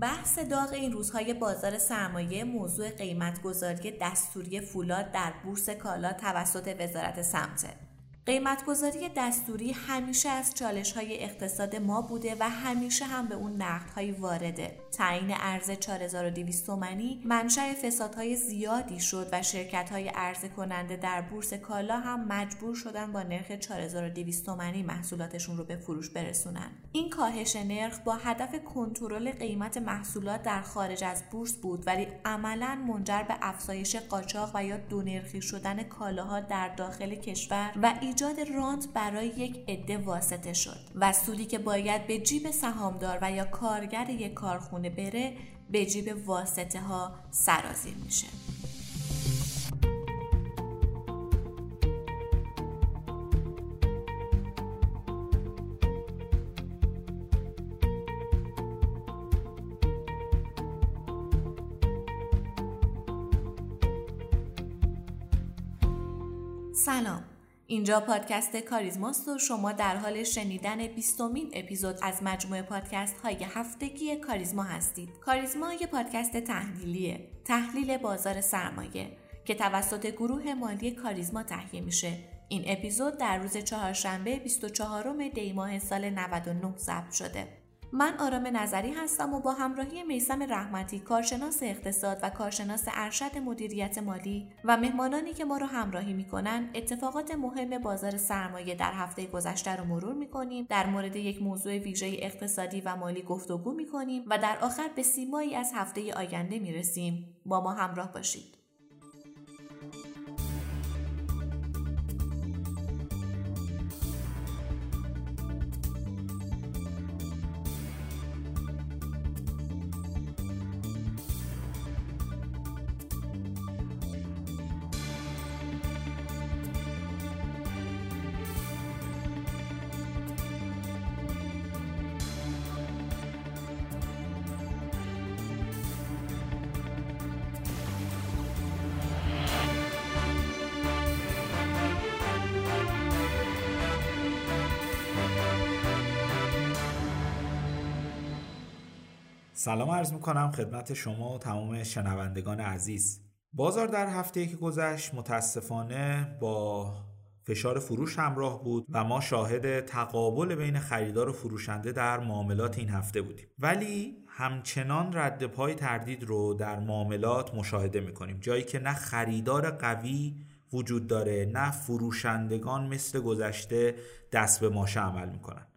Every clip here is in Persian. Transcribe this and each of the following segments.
بحث داغ این روزهای بازار سرمایه موضوع قیمت گذاری دستوری فولاد در بورس کالا توسط وزارت سمته قیمتگذاری دستوری همیشه از چالش های اقتصاد ما بوده و همیشه هم به اون نقد های وارده. تعیین ارز 4200 تومانی منشأ فسادهای زیادی شد و شرکت های عرضه کننده در بورس کالا هم مجبور شدن با نرخ 4200 تومانی محصولاتشون رو به فروش برسونن. این کاهش نرخ با هدف کنترل قیمت محصولات در خارج از بورس بود ولی عملا منجر به افزایش قاچاق و یا دونرخی شدن کالاها در داخل کشور و ایجاد رانت برای یک عده واسطه شد و سودی که باید به جیب سهامدار و یا کارگر یک کارخونه بره به جیب واسطه ها سرازیر میشه. سلام. اینجا پادکست کاریزماست و شما در حال شنیدن بیستمین اپیزود از مجموعه پادکست های هفتگی کاریزما هستید. کاریزما یه پادکست تحلیلیه. تحلیل بازار سرمایه که توسط گروه مالی کاریزما تهیه میشه. این اپیزود در روز چهارشنبه 24 دی ماه سال 99 ضبط شده. من آرام نظری هستم و با همراهی میسم رحمتی کارشناس اقتصاد و کارشناس ارشد مدیریت مالی و مهمانانی که ما رو همراهی می‌کنن اتفاقات مهم بازار سرمایه در هفته گذشته رو مرور می‌کنیم. در مورد یک موضوع ویژه اقتصادی و مالی گفتگو می‌کنیم و در آخر به سیمایی از هفته آینده می‌رسیم. با ما همراه باشید. سلام عرض می‌کنم خدمت شما و تمام شنوندگان عزیز. بازار در هفته که گذشت متاسفانه با فشار فروش همراه بود و ما شاهد تقابل بین خریدار و فروشنده در معاملات این هفته بودیم. ولی همچنان رد پای تردید رو در معاملات مشاهده می‌کنیم. جایی که نه خریدار قوی وجود داره نه فروشندگان مثل گذشته دست به ماشه عمل می‌کنن.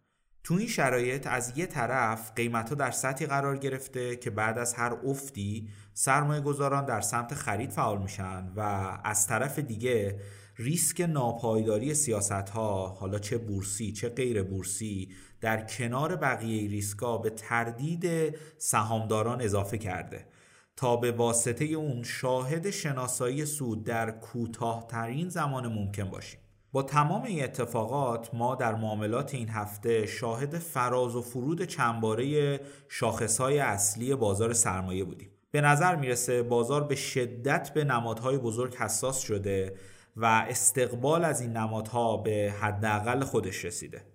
تو این شرایط از یه طرف قیمت ها در سطحی قرار گرفته که بعد از هر افتی سرمایه گذاران در سمت خرید فعال میشن و از طرف دیگه ریسک ناپایداری سیاست ها حالا چه بورسی چه غیر بورسی در کنار بقیه ریسکا به تردید سهامداران اضافه کرده. تا به واسطه اون شاهد شناسایی سود در کوتاهترین زمان ممکن باشیم. با تمام این اتفاقات ما در معاملات این هفته شاهد فراز و فرود چندباره شاخصهای اصلی بازار سرمایه بودیم. به نظر می‌رسه بازار به شدت به نمادهای بزرگ حساس شده و استقبال از این نمادها به حداقل خودش رسیده.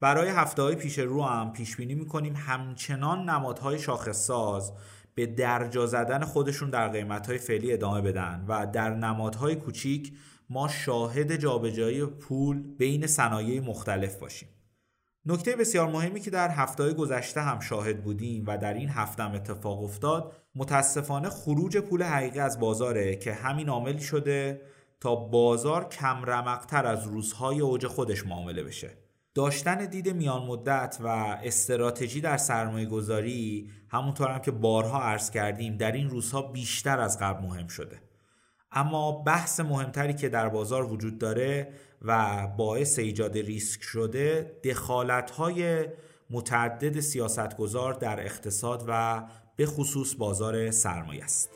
برای هفته های پیش رو هم پیش بینی می‌کنیم همچنان نمادهای شاخص به درجا زدن خودشون در قیمت های فعلی ادامه بدن و در نمادهای کوچیک ما شاهد جابجایی پول بین صنایع مختلف باشیم. نکته بسیار مهمی که در هفته گذشته هم شاهد بودیم و در این هفته هم اتفاق افتاد متاسفانه خروج پول حقیقی از بازاره که همین عاملی شده تا بازار کم رمقتر از روزهای اوج خودش معامله بشه. داشتن دید میان مدت و استراتژی در سرمایه گذاری همونطور هم که بارها عرض کردیم در این روزها بیشتر از قبل مهم شده. اما بحث مهمتری که در بازار وجود داره و باعث ایجاد ریسک شده دخالت های متعدد سیاستگزار در اقتصاد و به خصوص بازار سرمایه است.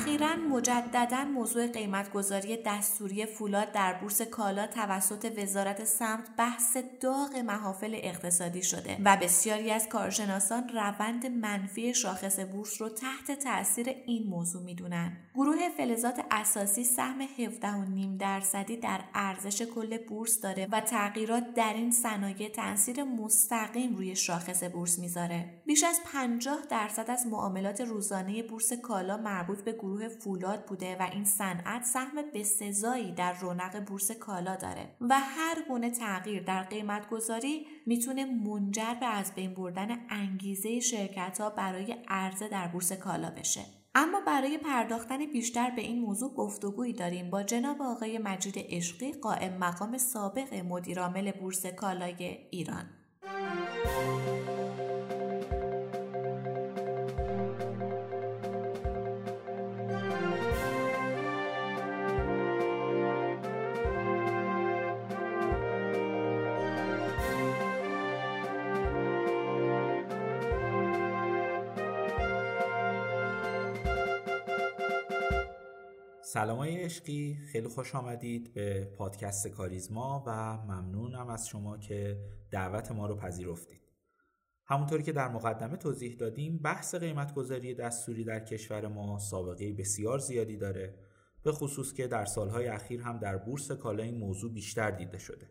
اخیرا مجددا موضوع قیمتگذاری دستوری فولاد در بورس کالا توسط وزارت سمت بحث داغ محافل اقتصادی شده و بسیاری از کارشناسان روند منفی شاخص بورس رو تحت تاثیر این موضوع می‌دونن. گروه فلزات اساسی سهم 17.5 درصدی در ارزش کل بورس داره و تغییرات در این صنایع تاثیر مستقیم روی شاخص بورس می‌ذاره. بیش از 50 درصد از معاملات روزانه بورس کالا مربوط به گروه فولاد بوده و این صنعت سهم بسزایی در رونق بورس کالا داره و هر گونه تغییر در قیمت گذاری می‌تونه منجر به از بین بردن انگیزه شرکت ها برای عرضه در بورس کالا بشه. اما برای پرداختن بیشتر به این موضوع گفتگویی داریم با جناب آقای مجید عشقی قائم مقام سابق مدیرعامل بورس کالای ایران. سلام های عشقی خیلی خوش آمدید به پادکست کاریزما و ممنونم از شما که دعوت ما رو پذیرفتید. همونطوری که در مقدمه توضیح دادیم بحث قیمتگذاری دستوری در کشور ما سابقه بسیار زیادی داره به خصوص که در سالهای اخیر هم در بورس کالا این موضوع بیشتر دیده شده.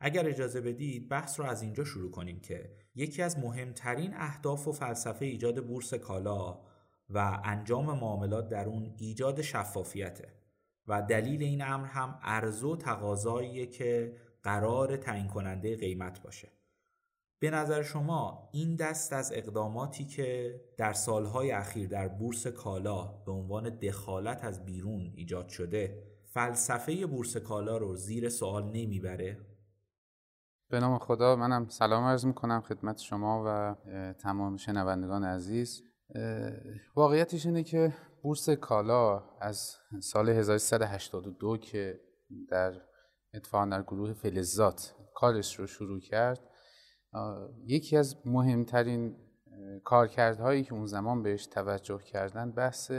اگر اجازه بدید بحث رو از اینجا شروع کنیم که یکی از مهمترین اهداف و فلسفه ایجاد بورس کالا و انجام معاملات در اون ایجاد شفافیته. و دلیل این امر هم ارزو تقاضاییه که قرار تعیین کننده قیمت باشه. به نظر شما این دست از اقداماتی که در سالهای اخیر در بورس کالا به عنوان دخالت از بیرون ایجاد شده فلسفه بورس کالا رو زیر سوال نمی‌بره؟ به نام خدا منم سلام عرض می‌کنم خدمت شما و تمام شنوندگان عزیز. واقعیتش اینه که بورس کالا از سال 1382 که در اتفاقا در گروه فلزات کارش رو شروع کرد یکی از مهمترین کارکردهایی که اون زمان بهش توجه کردن بحث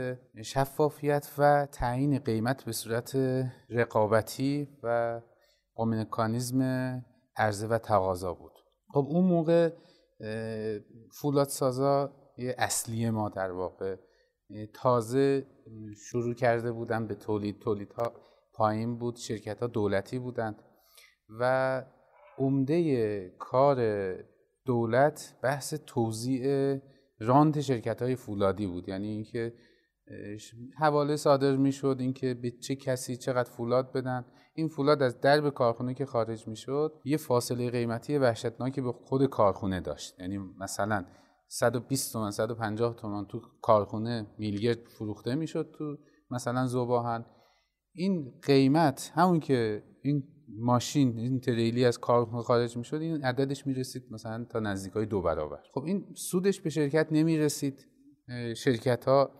شفافیت و تعیین قیمت به صورت رقابتی و با مکانیزم عرضه و تقاضا بود. خب اون موقع فولادسازا اصلی ما در واقع. تازه شروع کرده بودن به تولید. تولیدها پایین بود شرکت ها دولتی بودند و عمده کار دولت بحث توزیع رانت شرکت های فولادی بود. یعنی اینکه حواله صادر می‌شد اینکه به چه کسی چقدر فولاد بدن. این فولاد از درب کارخونه که خارج می‌شد یه فاصله قیمتی وحشتناکی به خود کارخونه داشت. یعنی مثلا 120 تومن 150 تومن تو کارخونه میلگرد فروخته می‌شد تو مثلا زوباهن این قیمت همون که این ماشین این تریلی از کارخونه خارج می‌شد این عددش می‌رسید مثلا تا نزدیک های دو برابر. خب این سودش به شرکت نمی‌رسید. شرکت ها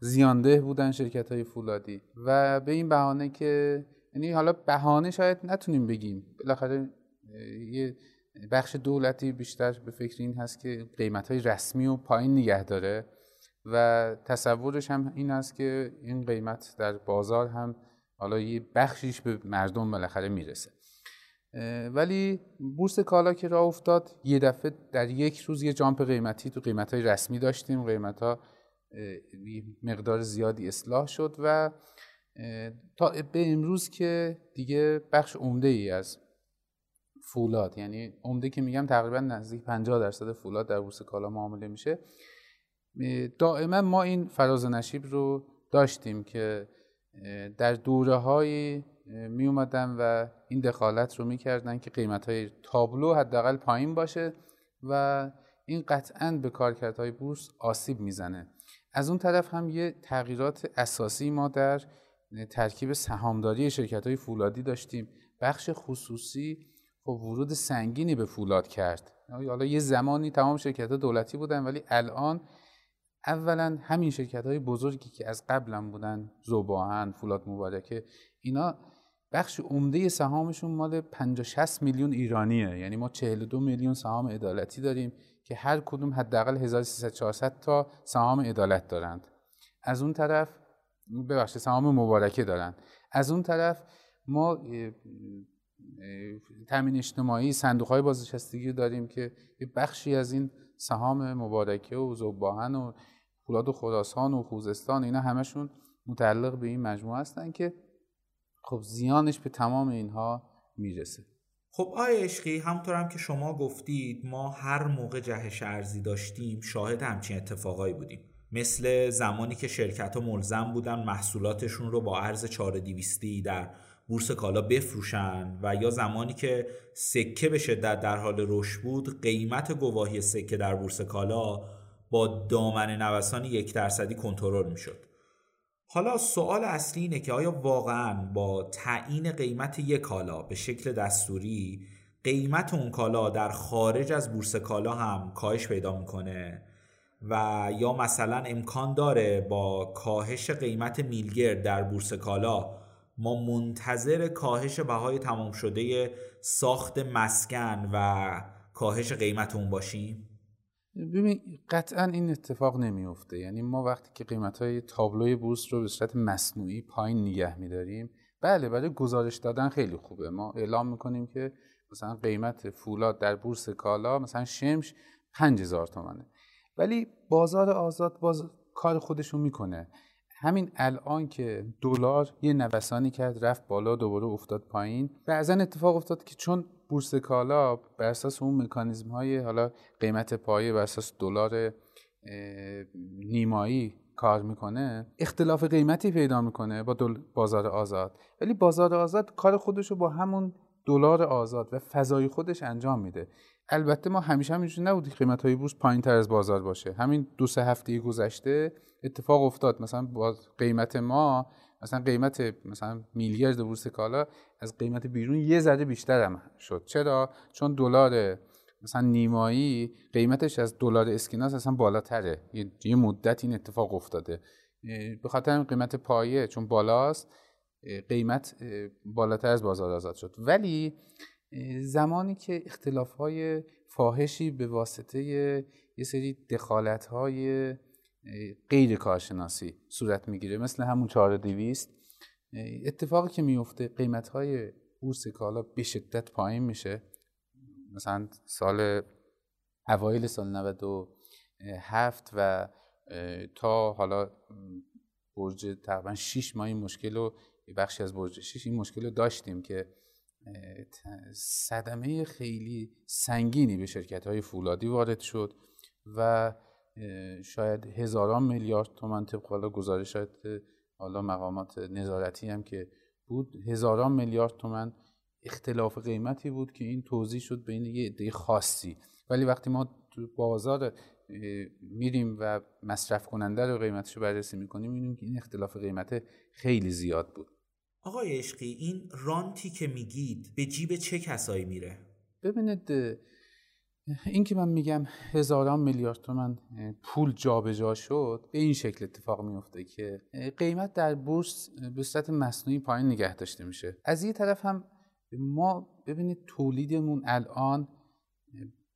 زیانده بودن شرکت های فولادی. و به این بهانه که یعنی حالا بهانه شاید نتونیم بگیم. بالاخره یه بخش دولتی بیشتر به فکر این هست که قیمت های رسمی و پایین نگه داره و تصورش هم این است که این قیمت در بازار هم حالا یه بخشیش به مردم بالاخره می‌رسه. ولی بورس کالا که راه افتاد یه دفعه در یک روز یه جامپ قیمتی تو قیمت های رسمی داشتیم. قیمت ها مقدار زیادی اصلاح شد و تا به امروز که دیگه بخش عمده ای از فولاد. یعنی عمده که میگم تقریبا نزدیک 50 درصد فولاد در بورس کالا معامله میشه. دائما ما این فراز نشیب رو داشتیم که در دوره های می اومدن و این دخالت رو می‌کردن که قیمت های تابلو حداقل پایین باشه و این قطعا به کارکردهای بورس آسیب می‌زنه. از اون طرف هم یه تغییرات اساسی ما در ترکیب سهامداری شرکت های فولادی داشتیم. بخش خصوصی خب ورود سنگینی به فولاد کرد. حالا یه زمانی تمام شرکت ها دولتی بودن ولی الان اولا همین شرکت های بزرگی که از قبلم بودن زوباهن فولاد مبارکه اینا بخش عمده سهامشون مال 50 60 میلیون ایرانیه. یعنی ما 42 میلیون سهام عدالتی داریم که هر کدوم حداقل 1300 400 تا سهام عدالت دارند. از اون طرف ببخشید سهام مبارکه دارن. از اون طرف ما تامین اجتماعی صندوق های بازنشستگی داریم که بخشی از این سهام مبارکه و زوباهن و فولاد و خراسان و خوزستان اینا همشون متعلق به این مجموعه هستن که خب زیانش به تمام اینها می‌رسه. خب آیا عشقی همطور هم که شما گفتید ما هر موقع جهش ارزی داشتیم شاهد همچین اتفاقایی بودیم. مثل زمانی که شرکت ها ملزم بودن محصولاتشون رو با ارز 4200 در بورس کالا بفروشن و یا زمانی که سکه به شدت در حال رشد بود قیمت گواهی سکه در بورس کالا با دامن نوسان یک درصدی کنترل می‌شد. حالا سوال اصلی اینه که آیا واقعا با تعیین قیمت یک کالا به شکل دستوری قیمت اون کالا در خارج از بورس کالا هم کاهش پیدا می‌کنه؟ و یا مثلا امکان داره با کاهش قیمت میلگر در بورس کالا ما منتظر کاهش بهای تمام شده ساخت مسکن و کاهش قیمت اون باشیم؟ ببین قطعا این اتفاق نمیفته یعنی ما وقتی که قیمت های تابلوی بورس رو به صورت مصنوعی پایین نگه میداریم بله برای گزارش دادن خیلی خوبه. ما اعلام می‌کنیم که مثلا قیمت فولاد در بورس کالا مثلا شمش 5000 تومنه. ولی بازار آزاد باز کار خودشو می‌کنه. همین الان که دلار یه نوسانی کرد رفت بالا دوباره افتاد پایین. بعضا اتفاق افتاد که چون بورس کالا بر اساس اون مکانیزم های حالا قیمت پایه بر اساس دلار نیمایی کار می‌کنه اختلاف قیمتی پیدا می‌کنه با بازار آزاد. ولی بازار آزاد کار خودش رو با همون دلار آزاد و فضای خودش انجام میده. البته ما همیشه هم نبود که قیمت های بورس پایین تر از بازار باشه. همین دو سه هفته گذشته اتفاق افتاد. مثلا با قیمت ما مثلا قیمت مثلا میلیارد بورس کالا از قیمت بیرون یه ذره بیشتر هم شد. چرا؟ چون دلار مثلا نیمایی قیمتش از دلار اسکیناس اصلا بالاتره. یه مدت این اتفاق افتاده. به خاطر قیمت پایه چون بالاست قیمت بالاتر از بازار آزاد شد. ولی زمانی که اختلاف های فاحشی به واسطه یه سری دخالت های غیر کارشناسی صورت می‌گیره مثل همون 4200 اتفاقی که میفته قیمت های بورس کالا به شدت پایین میشه مثلا سال اوایل سال 97 و تا حالا برج تقریبا 6 ماه این مشکل رو بخشی از برج 6 این مشکل رو داشتیم که صدمه خیلی سنگینی به شرکت های فولادی وارد شد و شاید هزاران میلیارد تومن طبق حالا گزارش حالا مقامات نظارتی هم که بود هزاران میلیارد تومن اختلاف قیمتی بود که این توضیح شد بین یه عده خاصی. ولی وقتی ما تو بازار میریم و مصرف کننده رو قیمتش رو بررسی می‌کنیم می‌بینیم که این اختلاف قیمت خیلی زیاد بود. آقای عشقی این رانتی که میگید به جیب چه کسایی میره؟ ببینید این که من میگم هزاران میلیارد تومن پول جابجا جا شد به این شکل اتفاق میفته که قیمت در بورس به صورت مصنوعی پایین نگه داشته میشه. از یه طرف هم ما ببینید تولیدمون الان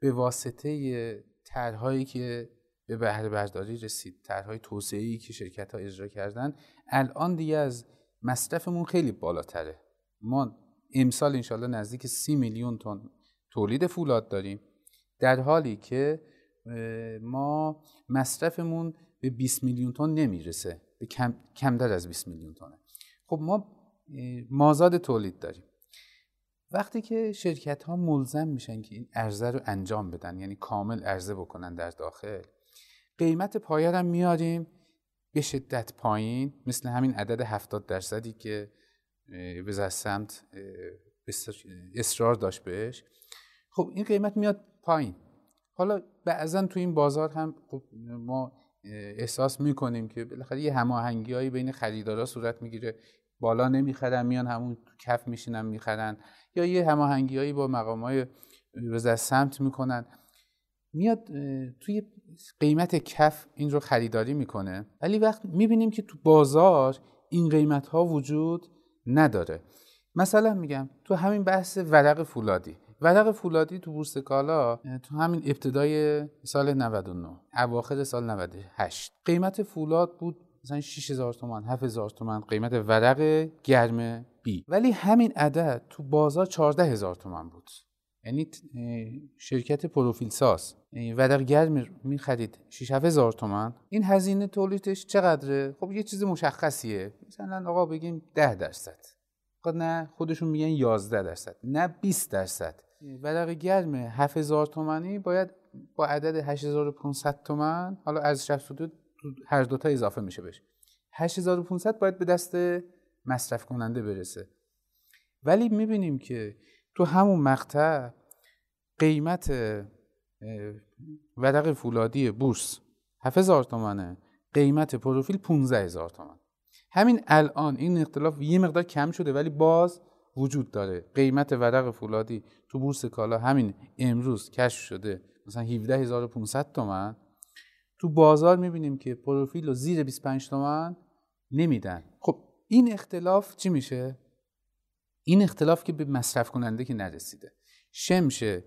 به واسطه طرحهایی که به بهره برداری رسید طرحهای توسعه‌ای که شرکت ها اجرا کردن الان دیگه از مصرفمون خیلی بالاتره. ما امسال انشالله نزدیک سی میلیون تن تولید فولاد داریم. در حالی که ما مصرفمون به 20 میلیون تن نمی‌رسه. به کم کمتر از 20 میلیون تنه. خب ما مازاد تولید داریم. وقتی که شرکت ها ملزم میشن که این ارزه رو انجام بدن یعنی کامل ارزه بکنن در داخل قیمت پایه رو میاریم. به شدت پایین مثل همین عدد 70 درصدی که وزارت سمت اصرار داشت بهش. خب این قیمت میاد پایین. حالا بعضا تو این بازار هم خب ما احساس می‌کنیم که بالاخره یه هماهنگی بین خریدارا صورت می‌گیره. بالا نمی‌خرن میان همون کف میشینن می‌خرن. یا یه هماهنگی با مقام های سمت می‌کنن. میاد توی قیمت کف این رو خریداری می‌کنه. ولی وقت می‌بینیم که تو بازار این قیمت ها وجود نداره. مثلا میگم تو همین بحث ورق فولادی. ورق فولادی تو بورس کالا تو همین ابتدای سال 99 اواخر سال 98 قیمت فولاد بود مثلا 6000 تومان 7000 تومان قیمت ورق گرم بی. ولی همین عدد تو بازار 14000 تومان بود. یعنی شرکت پروفیل ساز. ورق گرم می‌خرید 6 هزار تومن این هزینه تولیدش چقدره؟ خب یه چیز مشخصیه. مثلا آقا بگیم 10 درصد. خب نه خودشون میگن 11 درصد نه 20 درصد. ورق گرم 7000 تومانی باید با عدد 8500 تومن حالا از شفت هر دوتا اضافه میشه بشه 8500 باید به دست مصرف کننده برسه. ولی می‌بینیم که تو همون مقطع قیمت ورق فولادی بورس 7000 تومنه قیمت پروفیل 15000 تومن همین الان این اختلاف یه مقدار کم شده ولی باز وجود داره. قیمت ورق فولادی تو بورس کالا همین امروز کشف شده مثلا 17500 تومن تو بازار می‌بینیم که پروفیل رو زیر 25 تومن نمیدن. خب این اختلاف چی میشه؟ این اختلاف که به مصرف کننده که نرسیده. شمشه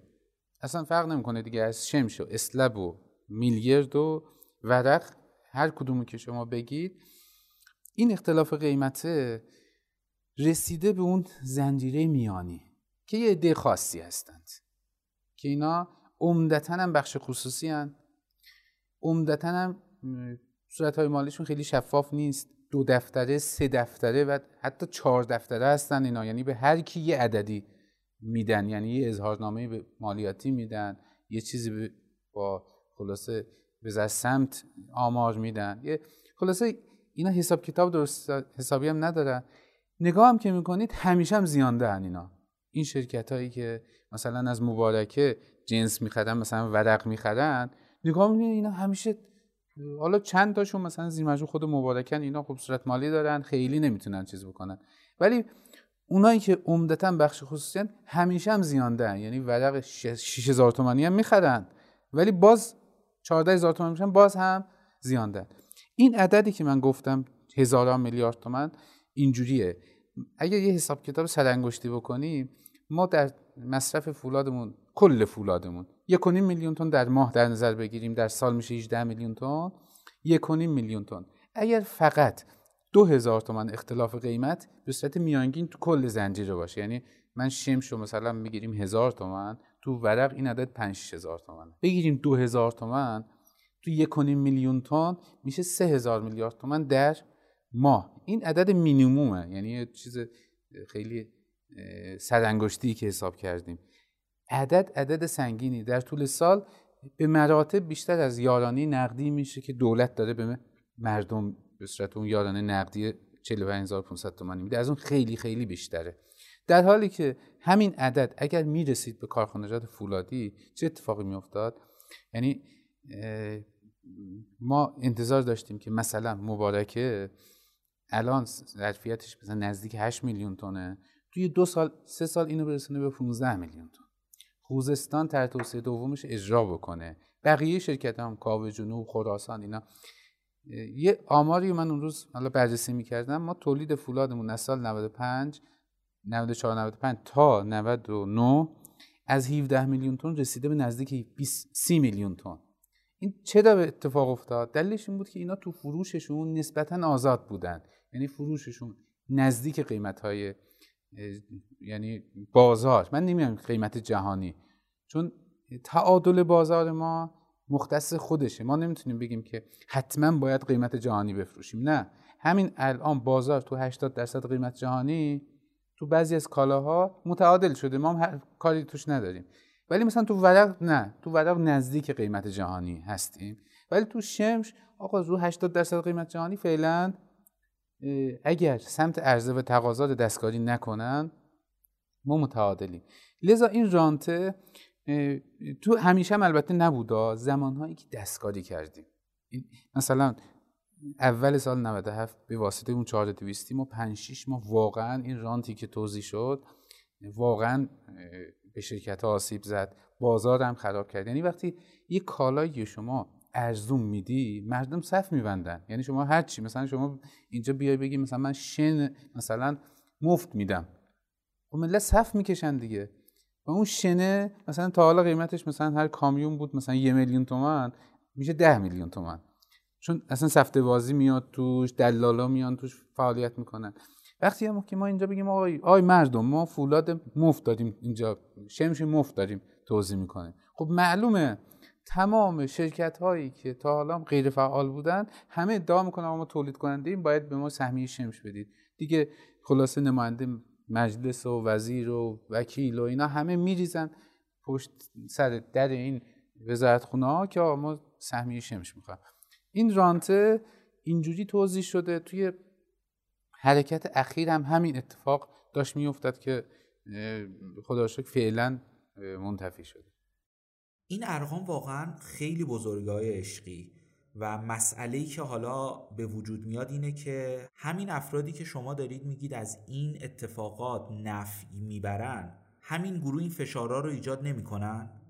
اصلا فرق نمی‌کنه دیگه از شمش و اسلب و میلیرد و ورق هر کدومو که شما بگید. این اختلاف قیمته رسیده به اون زنجیره میانی که یه عده خاصی هستند. که اینا عمدتا هم بخش خصوصی هن عمدتا هم صورت های مالیشون خیلی شفاف نیست. دو دفتره سه دفتره و حتی چهار دفتره هستن اینا. یعنی به هر کی یه عددی میدن. یعنی یه اظهارنامه مالیاتی میدن یه چیزی با خلاصه به سمت آمار میدن. یه خلاصه اینا حساب کتاب درست حسابی هم ندارن. نگاه هم که می‌کنید همیشه هم زیانده هن اینا. این شرکت هایی که مثلا از مبارکه جنس می‌خرن مثلا ورق می‌خرن نگاه می‌کنید اینا همیشه حالا چند تاشون مثلا زیر خود مبارکن اینا خوب صورت مالی دارن خیلی نمی‌تونن چیز بکنن. ولی اونایی که عمدتا بخش خصوصی همیشه هم زیانده یعنی ورق 6000 تومانی هم می‌خرن. ولی باز 14000 تومانی میشن باز هم زیانده این عددی که من گفتم هزاران میلیارد تومن اینجوریه. اگر یه حساب کتاب سرانگشتی بکنیم ما در مصرف فولادمون کل فولادمون یک میلیون تن در ماه در نظر بگیریم در سال میشه 18 میلیون تن. یک میلیون تن. اگر فقط دو هزار تومن اختلاف قیمت به صورت میانگین تو کل زنجیره باشه یعنی من شمش رو مثلا می‌گیریم هزار تومن تو ورق این عدد پنج هزار تومن بگیریم دو هزار تومن تو یک میلیون تن میشه سه هزار میلیارد تومن در ماه. این عدد مینیمومه. یعنی یه چیز خیلی سرانگشتی که حساب کردیم. عدد عدد سنگینی. در طول سال به مراتب بیشتر از یارانی نقدی میشه که دولت داره به مردم به صورت اون یارانه نقدی 45500 تومانی میده. از اون خیلی خیلی بیشتره. در حالی که همین عدد اگر می‌رسید به کارخانجات فولادی چه اتفاقی میافتاد؟ یعنی ما انتظار داشتیم که مثلا مبارکه الان ظرفیتش مثلا نزدیک 8 میلیون تونه توی دو سال سه سال اینو برسونه به 15 میلیون تن. خوزستان تر توسعه دومش اجرا بکنه. بقیه شرکت هم کاوه جنوب خراسان اینا. یه آماری من اون روز حالا بررسی می‌کردم. ما تولید فولادمون از سال 95 94 95 تا 99 از 17 میلیون تن رسیده به نزدیک 20 30 میلیون تن. این چرا به اتفاق افتاد؟ دلیلش این بود که اینا تو فروششون نسبتا آزاد بودن. یعنی فروششون نزدیک قیمت های یعنی بازار. من نمیگم قیمت جهانی. چون تعادل بازار ما مختص خودشه. ما نمی‌تونیم بگیم که حتما باید قیمت جهانی بفروشیم. نه. همین الان بازار تو 80 درصد قیمت جهانی. تو بعضی از کالاها متعادل شده. ما هم کاری توش نداریم. ولی مثلا تو ورق نه. تو ورق نزدیک قیمت جهانی هستیم. ولی تو شمش آقا رو 80 درصد قیمت جهانی فعلا اگر سمت عرضه و تقاضا دستکاری نکنن ما متعادلیم. لذا این رانته تو همیشه هم البته نبودا زمانهایی که دستکاری کردیم. مثلا اول سال 97 به واسطه اون 4200 ما 5 6 ما واقعا این رانتی که توضیح شد واقعا به شرکت آسیب زد. بازار هم خراب کرد. یعنی وقتی یه کالایی شما ارزون میدی مردم صف میبندن. یعنی شما هر چی مثلا شما اینجا بیای بگی مثلا من شن مثلا مفت میدم. و خب ملت صف می‌کشن دیگه. و اون شنه مثلا تا حالا قیمتش مثلا هر کامیون بود مثلا یه میلیون تومن میشه ده میلیون تومن چون اصلا سفته بازی میاد توش دلالا میان توش فعالیت می‌کنن. وقتی هم که ما اینجا بگیم آقای آی مردم ما فولاد مفت داریم اینجا شمشی مفت داریم توضیح می‌کنیم خب معلومه تمام شرکت هایی که تا حالا غیر فعال بودن همه ادعا می‌کنن ما تولید کننده ایم باید به ما سهمیه شمش بدید. دیگه خلاصه نماینده مجلس و وزیر و وکیل و اینا همه میریزن پشت سر در این وزارت خونه ها که ما سهمیه شمش می‌خوایم. این رانته اینجوری توضیح شده توی حرکت اخیر هم همین اتفاق داشت میافتد که خدا فعلا منتفی شده. این ارقام واقعا خیلی بزرگای عشقی و مسئله که حالا به وجود میاد اینه که همین افرادی که شما دارید میگید از این اتفاقات نفعی می‌برن همین گروه این فشارها رو ایجاد نمی‌کنن؟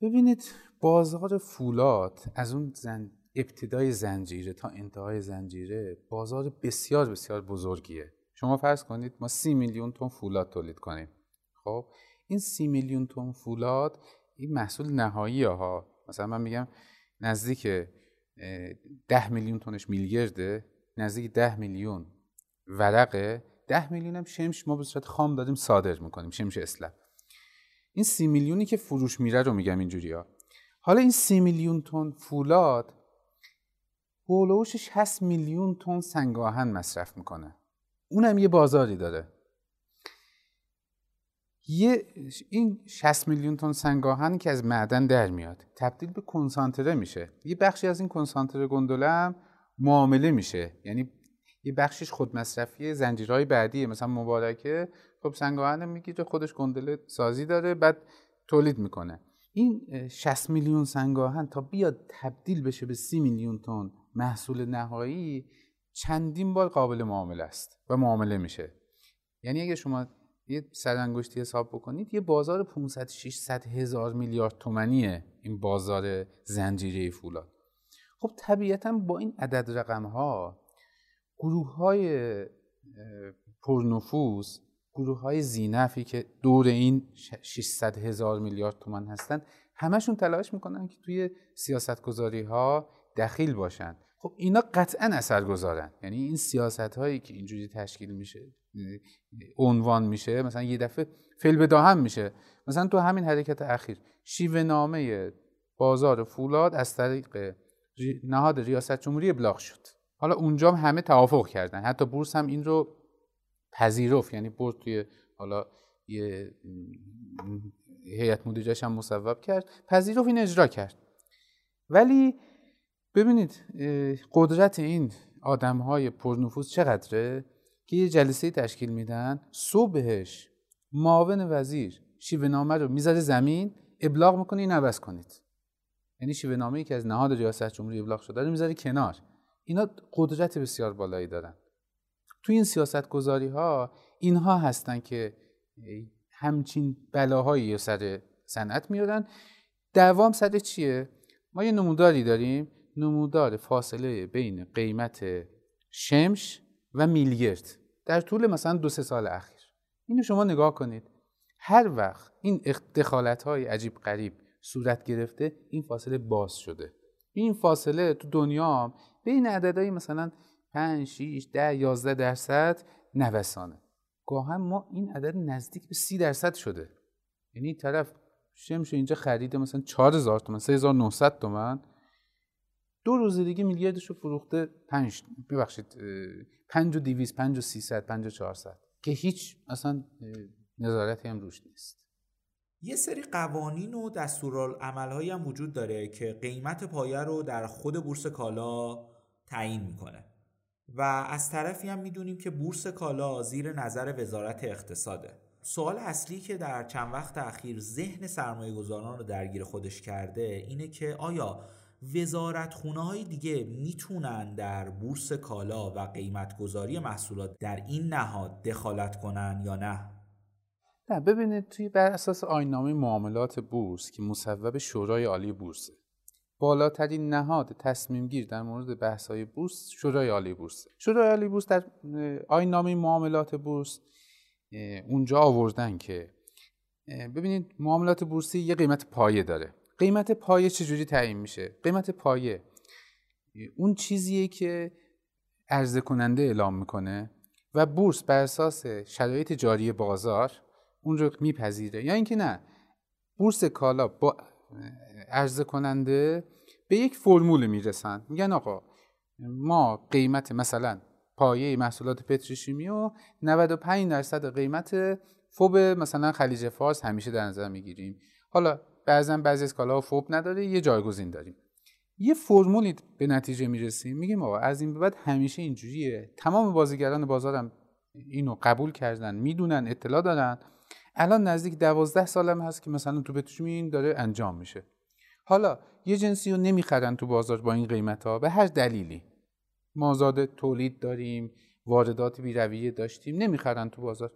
ببینید بازار فولاد از اون زن... ابتدای زنجیره تا انتهای زنجیره بازار بسیار بسیار بزرگیه. شما فرض کنید ما سی میلیون تن فولاد تولید کنیم. خب این سی میلیون تن فولاد این محصول نهایی ها مثلا من میگم نزدیک ده میلیون تونش میلگرده نزدیک ده میلیون ورقه. ده میلیون هم شمش ما به صورت خام داریم صادر می‌کنیم شمش اسلم. این سی میلیونی که فروش میره رو میگم اینجوری ها. حالا این سی میلیون تن فولاد بولوشش هست میلیون تن سنگاهن مصرف می‌کنه. اونم یه بازاری داره. یه این 60 میلیون تن سنگاهن که از معدن در میاد تبدیل به کنسانتره میشه. یه بخشی از این کنسانتره گندله هم معامله میشه. یعنی یه بخشش خود مصرفی زنجیرهای بعدیه. مثلا مبارکه خب سنگاهن می‌گیره خودش گندله سازی داره بعد تولید می‌کنه. این 60 میلیون سنگاهن تا بیاد تبدیل بشه به 30 میلیون تن محصول نهایی چندین بار قابل معامله است و معامله میشه. یعنی اگه شما یه سرانگشتی حساب بکنید یه بازار 500 600 هزار میلیارد تومنیه این بازار زنجیره فولاد. خب طبیعتا با این عدد رقم ها گروه های پرنفوذ گروه های زینفی که دور این 600 هزار میلیارد تومن هستن همشون تلاش می‌کنن که توی سیاست گذاری ها دخیل باشن. خب اینا قطعا اثر گذارن یعنی این سیاست هایی که اینجوری تشکیل میشه عنوان میشه مثلا یه دفعه فیل به داهم میشه. مثلا تو همین حرکت اخیر شیوه نامه بازار فولاد از طریق نهاد ریاست جمهوری ابلاغ شد. حالا اونجا هم همه توافق کردن. حتی بورس هم این رو پذیرفت. یعنی بورس توی حالا یه هیئت مدیرش هم مصوب کرد. پذیرفت این اجرا کرد. ولی ببینید قدرت این آدم های پرنفوذ چقدره که یه جلسه تشکیل میدن صبحش معاون وزیر شیوه نامه رو می‌ذاره زمین ابلاغ می‌کنه این عوض کنید. یعنی شیوه نامه که از نهاد ریاست جمهوری ابلاغ شده رو می‌ذاره کنار. اینا قدرت بسیار بالایی دارن. تو این سیاست گذاری ها اینها هستن که همچین بلاهایی سر صنعت میارن دوام سر چیه؟ ما یه نموداری داریم. نمودار فاصله بین قیمت شمش و میلگرد در طول مثلا دو سه سال اخیر. اینو شما نگاه کنید. هر وقت این دخالت های عجیب غریب صورت گرفته این فاصله باز شده. این فاصله تو دنیا بین عددهای مثلا 5 6 10 11 درصد نوسانه. گاهن ما این عدد نزدیک به 30 درصد شده. یعنی طرف شمش اینجا خریده مثلا 4000 تومن 3900 تومن دو روز دیگه میلیاردش رو فروخته. 5 ببخشید 5 و 200 5 و 300 5 و 400 که هیچ اصلا نظارتی هم روش نیست. یه سری قوانین و دستورالعملهایی هم وجود داره که قیمت پایه رو در خود بورس کالا تعیین می‌کنه. و از طرفی هم می‌دونیم که بورس کالا زیر نظر وزارت اقتصاده. سوال اصلی که در چند وقت اخیر ذهن سرمایه گذاران رو درگیر خودش کرده اینه که آیا وزارت خونه های دیگه می‌تونن در بورس کالا و قیمت گذاری محصولات در این نهاد دخالت کنن یا نه؟ نه ببینید توی بر اساس آینامه معاملات بورس که مصوب شورای عالی بورسه بالاترین نهاد تصمیم گیر در مورد بحث های بورس شورای عالی بورس شورای عالی بورس در آینامه معاملات بورس اونجا آوردن که ببینید معاملات بورسی یه قیمت پایه داره قیمت پایه چجوری تعیین میشه؟ قیمت پایه. اون چیزیه که عرضه کننده اعلام می‌کنه و بورس بر اساس شرایط جاری بازار اون رو میپذیره. یا اینکه نه بورس کالا با عرضه کننده به یک فرمول می‌رسن. میگن آقا ما قیمت مثلا پایه محصولات پتروشیمی و 95 درصد قیمت فوب مثلا خلیج فارس همیشه در نظر می‌گیریم. حالا بعضا بعضی از کالاها فوب نداره یه جایگزین داریم. یه فرمولی به نتیجه می‌رسیم میگیم آقا از این به بعد همیشه اینجوریه. تمام بازیگران بازارم اینو قبول کردن می‌دونن اطلاع دارن. الان نزدیک دوازده سالم هست که مثلا تو این داره انجام میشه. حالا یه جنسی رو نمی‌خرن تو بازار با این قیمت ها به هر دلیلی. مازاد تولید داریم واردات بیرویه داشتیم نمی‌خرن تو بازار.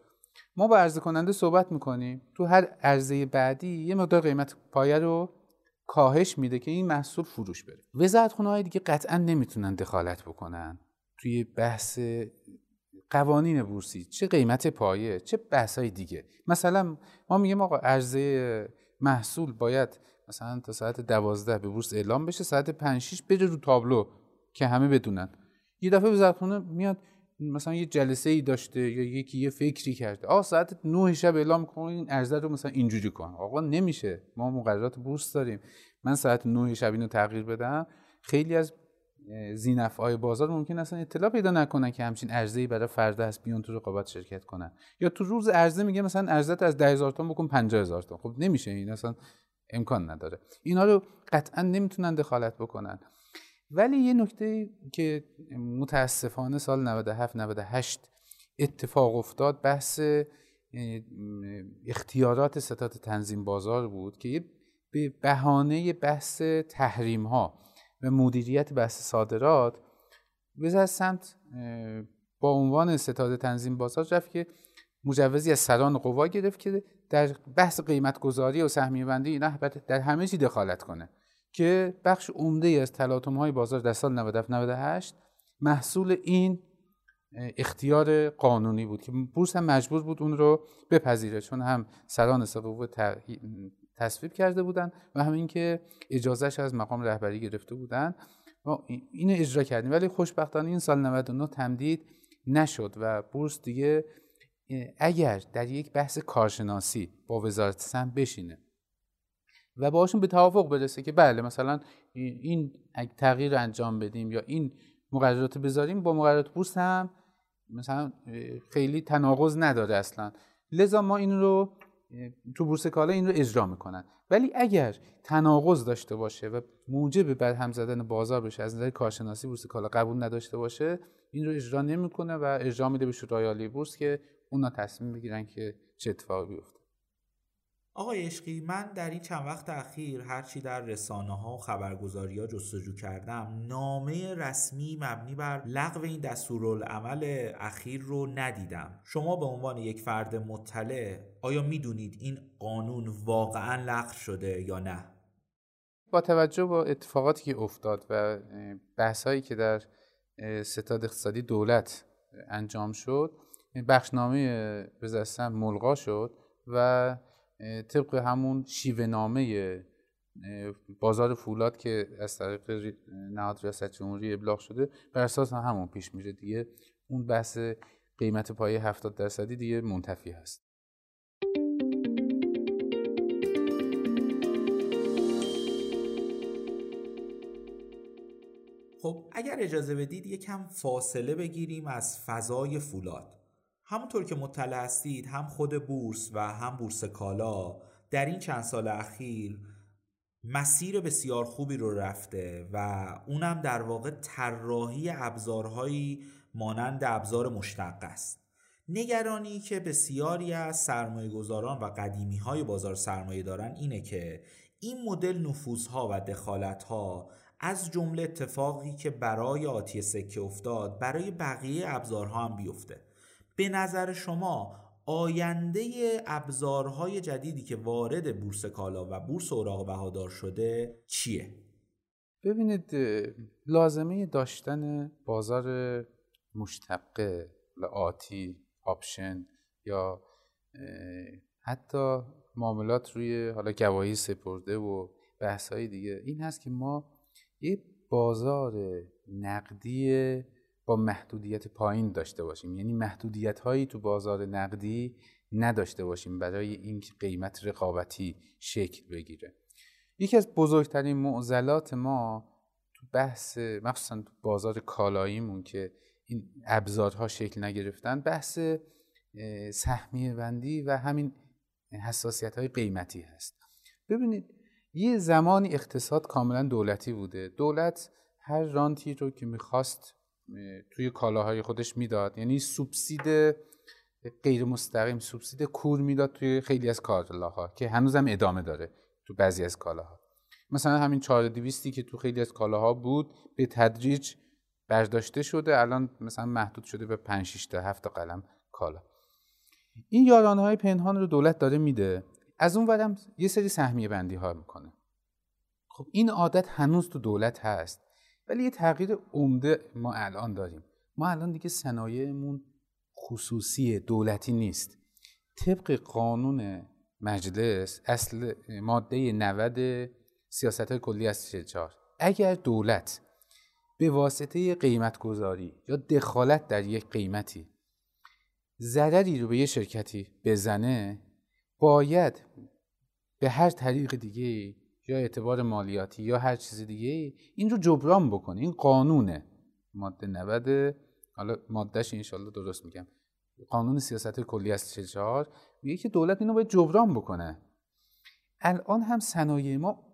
ما با عرضه کننده صحبت می‌کنیم. تو هر عرضه بعدی یه مقدار قیمت پایه رو کاهش میده که این محصول فروش بره. وزارت خونه های دیگه قطعا نمی‌تونن دخالت بکنن. توی بحث قوانین بورسی چه قیمت پایه چه بحث های دیگه. مثلا ما میگیم آقا عرضه محصول باید مثلا تا ساعت دوازده به بورس اعلام بشه ساعت 5 6 بره رو تابلو که همه بدونن. یه دفعه وزارت خونه میاد مثلا یه جلسه ای داشته یا یکی یه فکری کرده. آ ساعت 9 شب اعلام کن این عرضه رو مثلا اینجوری کن. آقا نمیشه. ما مقررات بورس داریم. من ساعت 9 شب اینو تغییر بدم. خیلی از زینفعای بازار ممکن اصلا اطلاع پیدا نکنن که همچین ای برای فردا هست بیان تو رقابت شرکت کنن. یا تو روز عرضه میگه مثلا ارزت از 10000 تومان بکن 50000 تومان. خب نمیشه این اصلا امکان نداره. اینا رو قطعا نمی‌تونن دخالت بکنن. ولی یه نکته که متاسفانه سال 97 98 اتفاق افتاد بحث اختیارات ستاد تنظیم بازار بود که به بهانه بحث تحریم ها و مدیریت بحث صادرات از سمت با عنوان ستاد تنظیم بازار رفت که مجوزی از سران قوا گرفت که در بحث قیمت گذاری و سهمیه بندی اینا در همه چی دخالت کنه. که بخش عمده از تلاطم های بازار در سال 98 محصول این اختیار قانونی بود که بورس هم مجبور بود اون رو بپذیره چون هم سران سقوق تصویب کرده بودن و هم اینکه اجازهش از مقام رهبری گرفته بودن. ما اینو اجرا کردیم. ولی خوشبختانه این سال 99 تمدید نشد و بورس دیگه اگر در یک بحث کارشناسی با وزارت سم بشینه و باشون به توافق برسه که بله مثلا این تغییر انجام بدیم یا این مقررات بذاریم با مقررات بورس هم مثلا خیلی تناقض نداره اصلا. لذا ما این رو تو بورس کالا این رو اجرا می‌کنن. ولی اگر تناقض داشته باشه و موجب بر هم زدن بازار بشه از نظر کارشناسی بورس کالا قبول نداشته باشه این رو اجرا نمی‌کنه و اجرا میده به شورای عالی بورس که اونا تصمیم بگیرن که چه اتفاقی بیفته. آقای عشقی من در این چند وقت اخیر هرچی در رسانه ها و خبرگزاری ها جستجو کردم نامه رسمی مبنی بر لغو این دستورالعمل اخیر رو ندیدم. شما به عنوان یک فرد مطلع آیا می‌دونید این قانون واقعا لغو شده یا نه؟ با توجه با اتفاقاتی که افتاد و بحثایی که در ستاد اقتصادی دولت انجام شد بخشنامه بزرستم ملغا شد و طبق همون شیوه نامه بازار فولاد که از طریق نهاد ریاست جمهوری ابلاغ شده بر اساس همون پیش میره دیگه اون بحث قیمت پایه 70 درصدی دیگه منتفی هست. خب اگر اجازه بدید یکم فاصله بگیریم از فضای فولاد. همونطور که مطلع هستید هم خود بورس و هم بورس کالا در این چند سال اخیر مسیر بسیار خوبی رو رفته و اونم در واقع طراحی ابزارهایی مانند ابزار مشتق است نگرانی که بسیاری از سرمایه گذاران و قدیمی های بازار سرمایه دارن اینه که این مدل نفوذها و دخالتها از جمله اتفاقی که برای آتی سکه افتاد برای بقیه ابزارها هم بیفته. به نظر شما آینده ابزارهای جدیدی که وارد بورس کالا و بورس اوراق بهادار شده چیه؟ ببینید لازمه داشتن بازار مشتقه آتی آپشن یا حتی معاملات روی حالا گواهی سپرده و بحث دیگه این هست که ما یه بازار نقدی با محدودیت پایین داشته باشیم. یعنی محدودیت هایی تو بازار نقدی نداشته باشیم برای اینکه قیمت رقابتی شکل بگیره. یکی از بزرگترین معضلات ما تو بحث مخصوصا تو بازار کالاییمون که این ابزارها شکل نگرفتن بحث سهمیه بندی و همین حساسیت های قیمتی هست. ببینید یه زمانی اقتصاد کاملا دولتی بوده. دولت هر رانتی رو که می‌خواست توی کالاهای خودش می‌داد. یعنی سوبسید غیر مستقیم سوبسید کور می‌داد توی خیلی از کالاها که هنوزم ادامه داره تو بعضی از کالاها. مثلا همین 4200 که تو خیلی از کالاها بود به تدریج برداشته شده الان مثلا محدود شده به 5 6 تا 7 قلم کالا. این یارانه های پنهان رو دولت داره میده. از اون ورم یه سری سهمیه بندی ها می‌کنه. خب این عادت هنوز تو دولت هست. ولی یه تغییر عمده ما الان داریم. ما الان دیگه صنایعمون خصوصی دولتی نیست. طبق قانون مجلس اصل ماده 90 سیاست های کلی از 44 اگر دولت به واسطه قیمت گذاری یا دخالت در یک قیمتی ضرری رو به یه شرکتی بزنه باید به هر طریق دیگه یا اعتبار مالیاتی یا هر چیز دیگه این رو جبران بکنه. این قانونه. ماده 90 حالا مادهش انشالله درست میگم. قانون سیاست کلی از 44 میگه که دولت اینو باید جبران بکنه. الان هم صنایع ما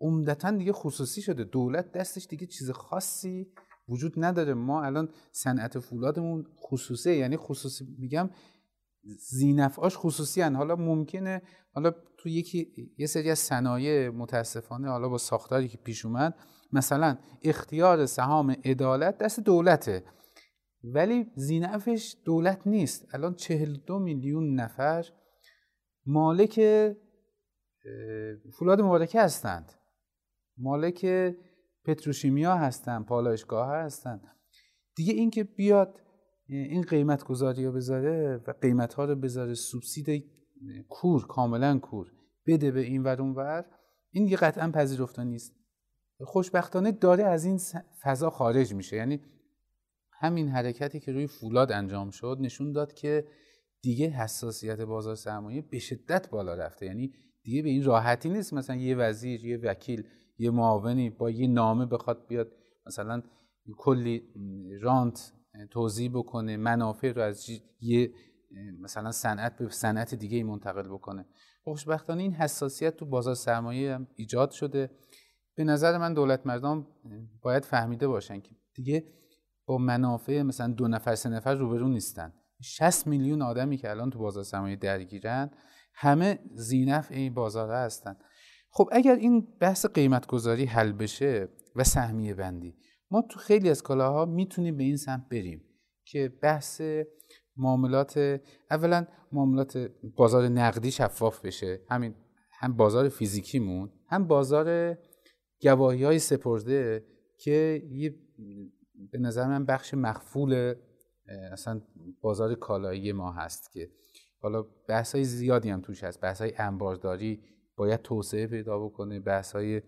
عمدتا دیگه خصوصی شده. دولت دستش دیگه چیز خاصی وجود نداره. ما الان صنعت فولادمون خصوصی یعنی خصوصی میگم زینفعاش خصوصی هن. حالا ممکنه حالا تو یکی یه سری از صنایع متاسفانه حالا با ساختاری که پیش اومد مثلا اختیار سهام عدالت دست دولته. ولی زینفش دولت نیست. الان 42 میلیون نفر مالک فولاد مبارکه هستند. مالک پتروشیمیا هستن پالایشگاه هستن دیگه اینکه بیاد این قیمت گذاری رو بذاره و قیمت ها رو بذاره سوبسید کور کاملا کور. بده به این ور اون ور. این دیگه قطعا پذیرفته نیست. خوشبختانه داره از این فضا خارج میشه. یعنی همین حرکتی که روی فولاد انجام شد نشون داد که دیگه حساسیت بازار سرمایه به شدت بالا رفته. یعنی دیگه به این راحتی نیست. مثلا یه وزیر یه وکیل یه معاونی با یه نامه بخواد بیاد مثلا کلی رانت توضیح بکنه منافع رو از یه مثلا صنعت به صنعت دیگه ای منتقل بکنه. خوشبختانه این حساسیت تو بازار سرمایه هم ایجاد شده. به نظر من دولت مردم باید فهمیده باشن که دیگه با منافع مثلا دو نفر سه نفر روبرو نیستن. 60 میلیون آدمی که الان تو بازار سرمایه درگیرن همه زینف این بازار هستن. خب اگر این بحث قیمت گذاری حل بشه و سهمیه بندی ما تو خیلی از کالاها می‌تونیم به این سمت بریم که بحث معاملات اولا معاملات بازار نقدی شفاف بشه. همین هم بازار فیزیکیمون هم بازار گواهی های سپرده که یه به نظر من بخش مخفول اصلا بازار کالایی ما هست که حالا بحث های زیادی هم توش هست. بحث های انبارداری باید توسعه پیدا بکنه. بحث های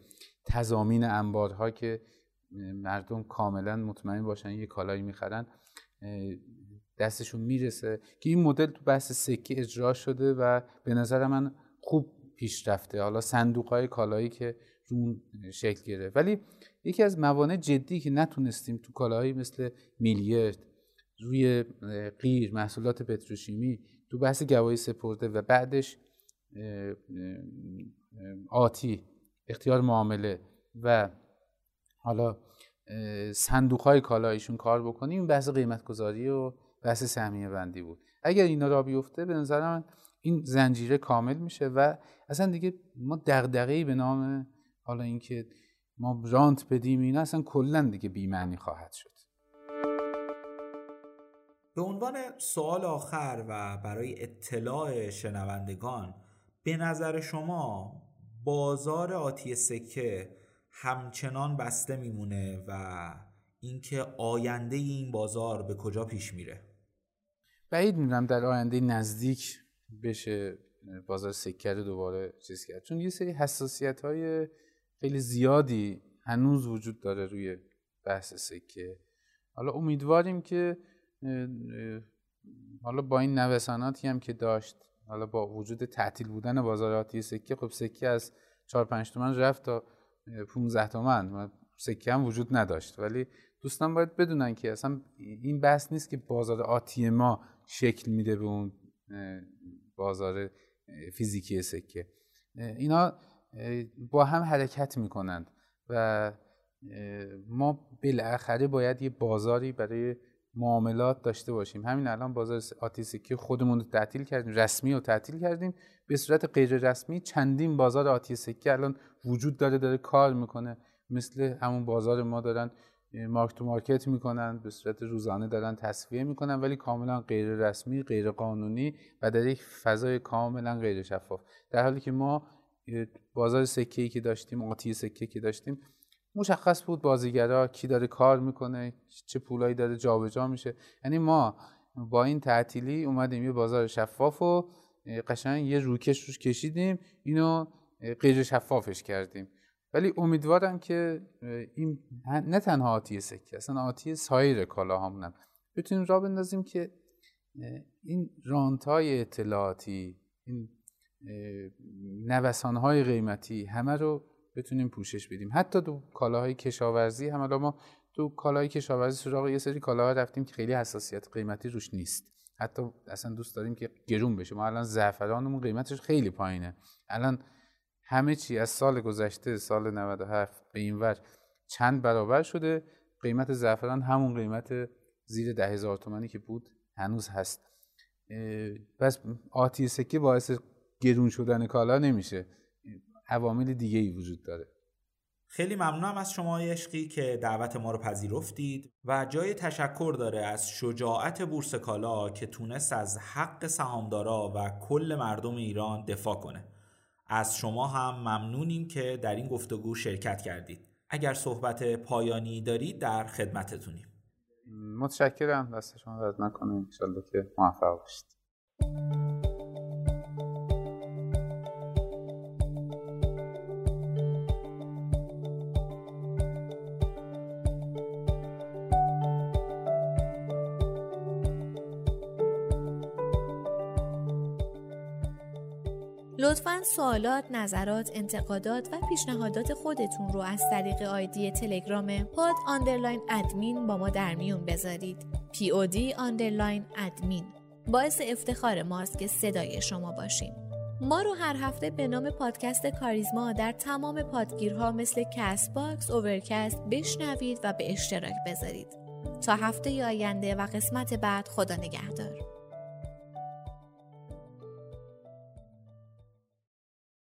تضامین انبارها که مردم کاملا مطمئن باشن یه کالایی می‌خرن دستشون می‌رسه که این مدل تو بحث سکه اجرا شده و به نظر من خوب پیش رفته. حالا صندوق های کالایی که رو شکل گرفت. ولی یکی از موانع جدی که نتونستیم تو کالاهایی مثل میلیرد روی غیر محصولات پتروشیمی تو بحث گواهی سپرده و بعدش آتی اختیار معامله و حالا صندوق های کالایشون کار بکنیم بحث قیمت گذاری و بحث سهمیه بندی بود. اگر اینا را بیفته به نظر من این زنجیره کامل میشه و اصلا دیگه ما دغدغه‌ای به نام حالا اینکه ما رانت بدیم اینا اصلا کلا دیگه بی‌معنی خواهد شد. به عنوان سوال آخر و برای اطلاع شنوندگان به نظر شما بازار آتی سکه همچنان بسته میمونه و اینکه آینده این بازار به کجا پیش میره؟ بعید می‌دونم در آینده نزدیک بشه بازار سکه رو دوباره چیز کرد. چون یه سری حساسیت های خیلی زیادی هنوز وجود داره روی بحث سکه. حالا امیدواریم که حالا با این نوساناتی هم که داشت حالا با وجود تعطیل بودن بازار آتی سکه خب سکه از 4 5 تومن رفت تا 15 تومن. سکه هم وجود نداشت. ولی دوستان باید بدونن که اصلا این بحث نیست که بازار آتی ما شکل میده به اون بازار فیزیکی سکه. اینا با هم حرکت می‌کنند و ما بالاخره باید یه بازاری برای معاملات داشته باشیم. همین الان بازار آتی سکه خودمون رو تعطیل کردیم رسمی رو تعطیل کردیم. به صورت غیر رسمی چندین بازار آتی سکه الان وجود داره داره کار می‌کنه. مثل همون بازار ما دارن مارک تو مارکت می‌کنن به صورت روزانه دارن تصویه می‌کنن ولی کاملا غیر رسمی غیر قانونی و در یک فضای کاملا غیر شفاف. در حالی که ما بازار سکه که داشتیم آتی سکه که داشتیم مشخص بود بازیگرا کی داره کار می‌کنه چه پولایی داره جابجا میشه. یعنی ما با این تعطیلی اومدیم یه بازار شفاف و قشنگ یه روکش روش کشیدیم اینو غیر شفافش کردیم. ولی امیدوارم که این نه تنها آتی سکه اصلا آتی سایر کالاهامونم بتونیم را بندازیم که این رانتای اطلاعاتی این نوسانهای قیمتی همه رو بتونیم پوشش بدیم. حتی تو کالاهای کشاورزی هم ما تو کالاهای کشاورزی سراغ یه سری کالاها رفتیم که خیلی حساسیت قیمتی روش نیست. حتی اصلا دوست داریم که گرون بشه. ما الان زعفرانمون قیمتش خیلی پایینه. الان همه چی از سال گذشته سال 97 به این ور چند برابر شده. قیمت زعفران همون قیمت زیر ده هزار تومنی که بود هنوز هست. پس آتی سکه باعث گرون شدن کالا نمیشه. عوامل دیگه ای وجود داره. خیلی ممنونم از شما عشقی که دعوت ما رو پذیرفتید و جای تشکر داره از شجاعت بورس کالا که تونست از حق سهامدارا و کل مردم ایران دفاع کنه. از شما هم ممنونیم که در این گفتگو شرکت کردید. اگر صحبت پایانی دارید در خدمتتونیم. متشکرم. دست شما درد نکنه. انشالله که موفق باشید. سوالات، نظرات، انتقادات و پیشنهادات خودتون رو از طریق آیدی تلگرام پاد آندرلاین ادمین با ما در میون بذارید. POD underline admin باعث افتخار ماست که صدای شما باشیم. ما رو هر هفته به نام پادکست کاریزما در تمام پادگیرها مثل Castbox، Overcast بشنوید و به اشتراک بذارید. تا هفته آینده و قسمت بعد خدا نگهدار.